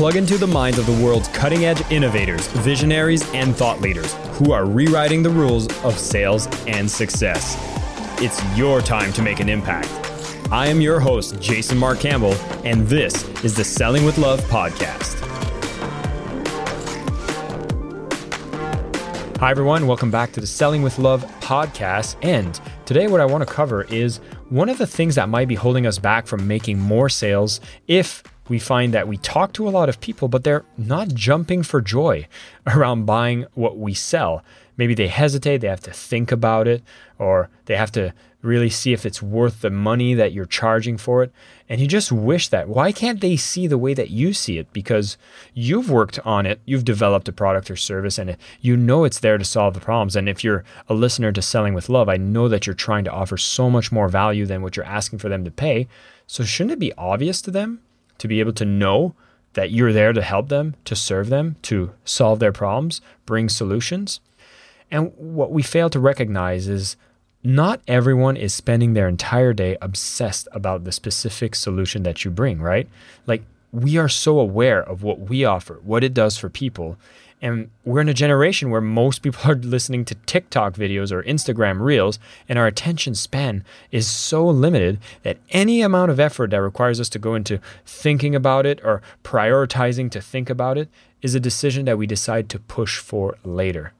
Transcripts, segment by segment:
plug into the minds of the world's cutting edge innovators, visionaries, and thought leaders who are rewriting the rules of sales and success. It's your time to make an impact. I am your host, Jason Marc Campbell, and this is the Selling with Love podcast. Hi, everyone. Welcome back to the Selling with Love podcast. And today, what I want to cover is one of the things that might be holding us back from making more sales if we find that we talk to a lot of people, but they're not jumping for joy around buying what we sell. Maybe they hesitate, they have to think about it, or they have to really see if it's worth the money that you're charging for it. And you just wish that. Why can't they see the way that you see it? Because you've worked on it, you've developed a product or service, and you know it's there to solve the problems. And if you're a listener to Selling with Love, I know that you're trying to offer so much more value than what you're asking for them to pay. So shouldn't it be obvious to them to be able to know that you're there to help them, to serve them, to solve their problems, bring solutions? And what we fail to recognize is not everyone is spending their entire day obsessed about the specific solution that you bring, right? Like we are so aware of what we offer, what it does for people. And we're in a generation where most people are listening to TikTok videos or Instagram reels, and our attention span is so limited that any amount of effort that requires us to go into thinking about it or prioritizing to think about it is a decision that we decide to push for later.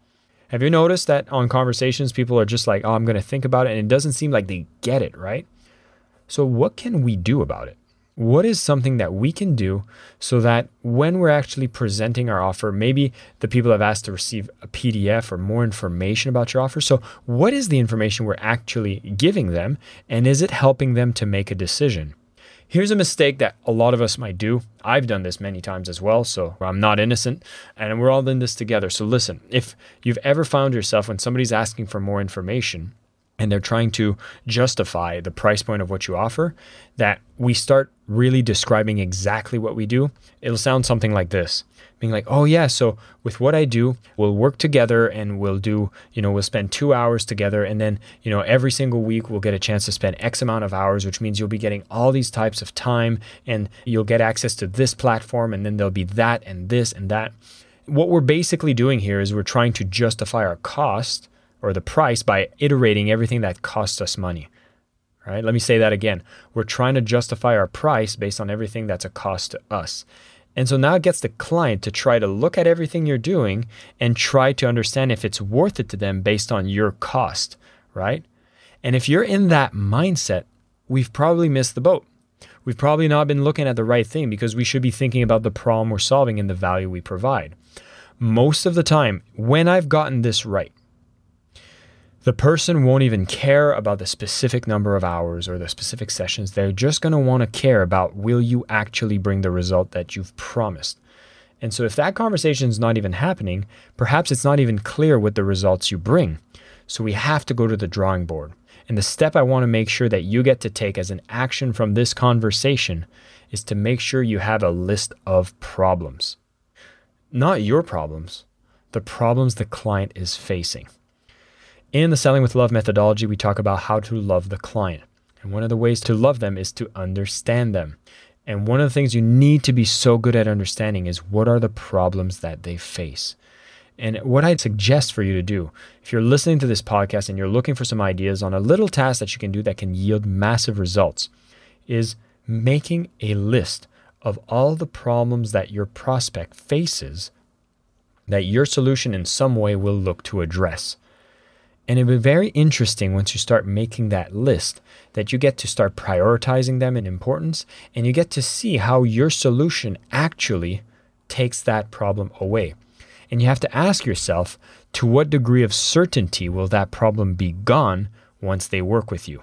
Have you noticed that on conversations, people are just like, oh, I'm going to think about it, and it doesn't seem like they get it, right? So, what can we do about it? What is something that we can do so that when we're actually presenting our offer, maybe the people have asked to receive a PDF or more information about your offer. So, what is the information we're actually giving them, and is it helping them to make a decision? Here's a mistake that a lot of us might do. I've done this many times as well, so I'm not innocent, and we're all in this together. So listen, if you've ever found yourself when somebody's asking for more information and they're trying to justify the price point of what you offer, that we start really describing exactly what we do, it'll sound something like this being like, oh yeah, so with what I do, we'll work together and we'll do, you know, we'll spend two hours together. And then, you know, every single week we'll get a chance to spend X amount of hours, which means you'll be getting all these types of time and you'll get access to this platform and then there'll be that and this and that. What we're basically doing here is we're trying to justify our cost or the price by iterating everything that costs us money. Right? Let me say that again. We're trying to justify our price based on everything that's a cost to us. And so now it gets the client to try to look at everything you're doing and try to understand if it's worth it to them based on your cost, right? And if you're in that mindset, we've probably missed the boat. We've probably not been looking at the right thing because we should be thinking about the problem we're solving and the value we provide. Most of the time, when I've gotten this right, the person won't even care about the specific number of hours or the specific sessions. They're just going to want to care about will you actually bring the result that you've promised. And so, if that conversation is not even happening, perhaps it's not even clear what the results you bring. So, we have to go to the drawing board. And the step I want to make sure that you get to take as an action from this conversation is to make sure you have a list of problems. Not your problems, the problems the client is facing. In the Selling with Love methodology, we talk about how to love the client. And one of the ways to love them is to understand them. And one of the things you need to be so good at understanding is what are the problems that they face. And what I'd suggest for you to do, if you're listening to this podcast and you're looking for some ideas on a little task that you can do that can yield massive results, is making a list of all the problems that your prospect faces that your solution in some way will look to address. And it'll be very interesting once you start making that list that you get to start prioritizing them in importance and you get to see how your solution actually takes that problem away. And you have to ask yourself to what degree of certainty will that problem be gone once they work with you?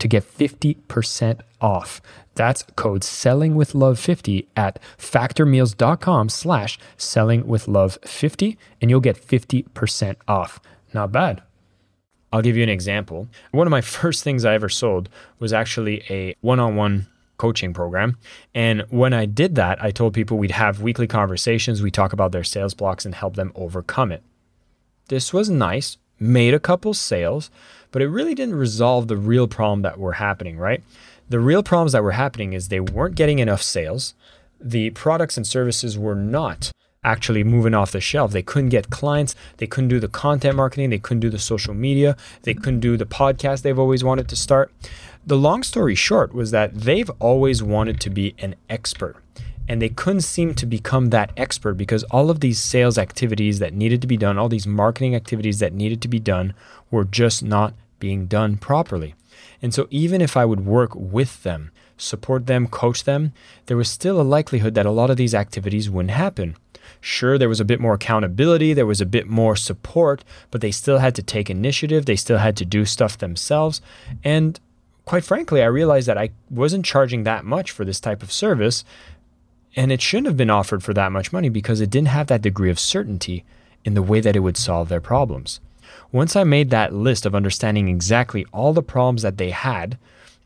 to get 50% off. That's code selling with love 50 at factormeals.com slash selling with love 50 and you'll get 50% off. Not bad. I'll give you an example. One of my first things I ever sold was actually a one-on-one coaching program. And when I did that, I told people we'd have weekly conversations, we talk about their sales blocks and help them overcome it. This was nice, made a couple sales, but it really didn't resolve the real problem that were happening, right? The real problems that were happening is they weren't getting enough sales. The products and services were not actually moving off the shelf. They couldn't get clients. They couldn't do the content marketing. They couldn't do the social media. They couldn't do the podcast they've always wanted to start. The long story short was that they've always wanted to be an expert and they couldn't seem to become that expert because all of these sales activities that needed to be done, all these marketing activities that needed to be done, were just not being done properly. And so, even if I would work with them, support them, coach them, there was still a likelihood that a lot of these activities wouldn't happen. Sure, there was a bit more accountability, there was a bit more support, but they still had to take initiative, they still had to do stuff themselves. And quite frankly, I realized that I wasn't charging that much for this type of service and it shouldn't have been offered for that much money because it didn't have that degree of certainty in the way that it would solve their problems. Once I made that list of understanding exactly all the problems that they had,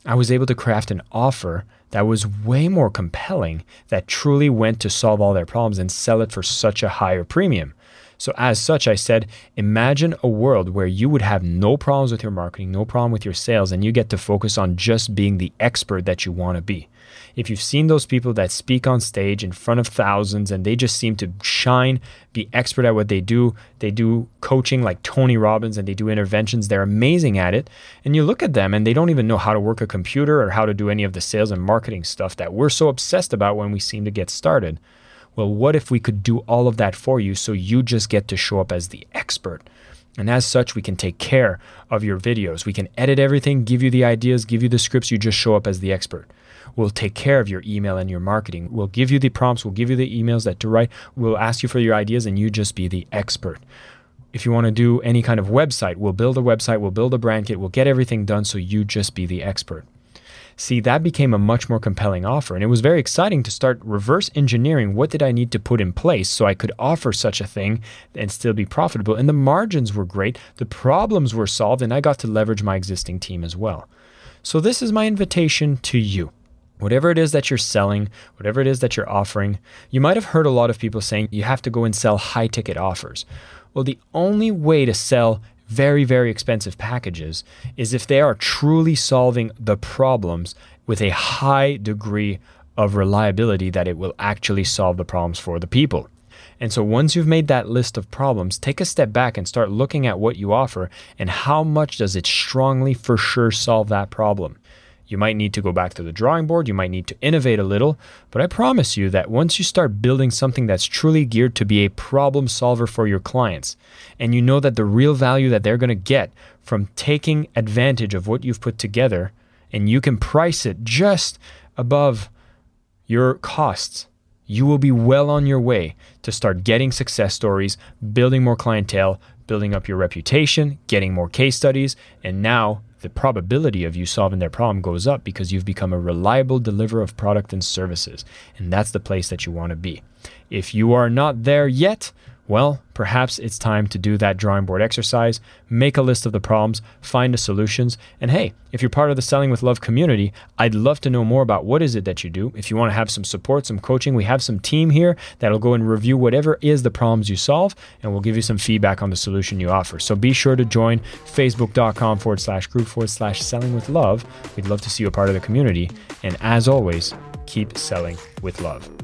I was able to craft an offer that was way more compelling, that truly went to solve all their problems and sell it for such a higher premium. So, as such, I said, imagine a world where you would have no problems with your marketing, no problem with your sales, and you get to focus on just being the expert that you want to be. If you've seen those people that speak on stage in front of thousands and they just seem to shine, be expert at what they do, they do coaching like Tony Robbins and they do interventions, they're amazing at it. And you look at them and they don't even know how to work a computer or how to do any of the sales and marketing stuff that we're so obsessed about when we seem to get started. Well, what if we could do all of that for you so you just get to show up as the expert? And as such, we can take care of your videos. We can edit everything, give you the ideas, give you the scripts. You just show up as the expert. We'll take care of your email and your marketing. We'll give you the prompts, we'll give you the emails that to write. We'll ask you for your ideas, and you just be the expert. If you want to do any kind of website, we'll build a website, we'll build a brand kit, we'll get everything done so you just be the expert. See, that became a much more compelling offer. And it was very exciting to start reverse engineering what did I need to put in place so I could offer such a thing and still be profitable. And the margins were great, the problems were solved, and I got to leverage my existing team as well. So, this is my invitation to you. Whatever it is that you're selling, whatever it is that you're offering, you might have heard a lot of people saying you have to go and sell high ticket offers. Well, the only way to sell very, very expensive packages is if they are truly solving the problems with a high degree of reliability that it will actually solve the problems for the people. And so once you've made that list of problems, take a step back and start looking at what you offer and how much does it strongly for sure solve that problem. You might need to go back to the drawing board, you might need to innovate a little, but I promise you that once you start building something that's truly geared to be a problem solver for your clients, and you know that the real value that they're going to get from taking advantage of what you've put together, and you can price it just above your costs, you will be well on your way to start getting success stories, building more clientele, building up your reputation, getting more case studies, and now the probability of you solving their problem goes up because you've become a reliable deliverer of product and services. And that's the place that you want to be. If you are not there yet, well, perhaps it's time to do that drawing board exercise, make a list of the problems, find the solutions. And hey, if you're part of the Selling with Love community, I'd love to know more about what is it that you do. If you want to have some support, some coaching, we have some team here that'll go and review whatever is the problems you solve, and we'll give you some feedback on the solution you offer. So be sure to join facebook.com forward slash group forward slash selling with love. We'd love to see you a part of the community. And as always, keep selling with love.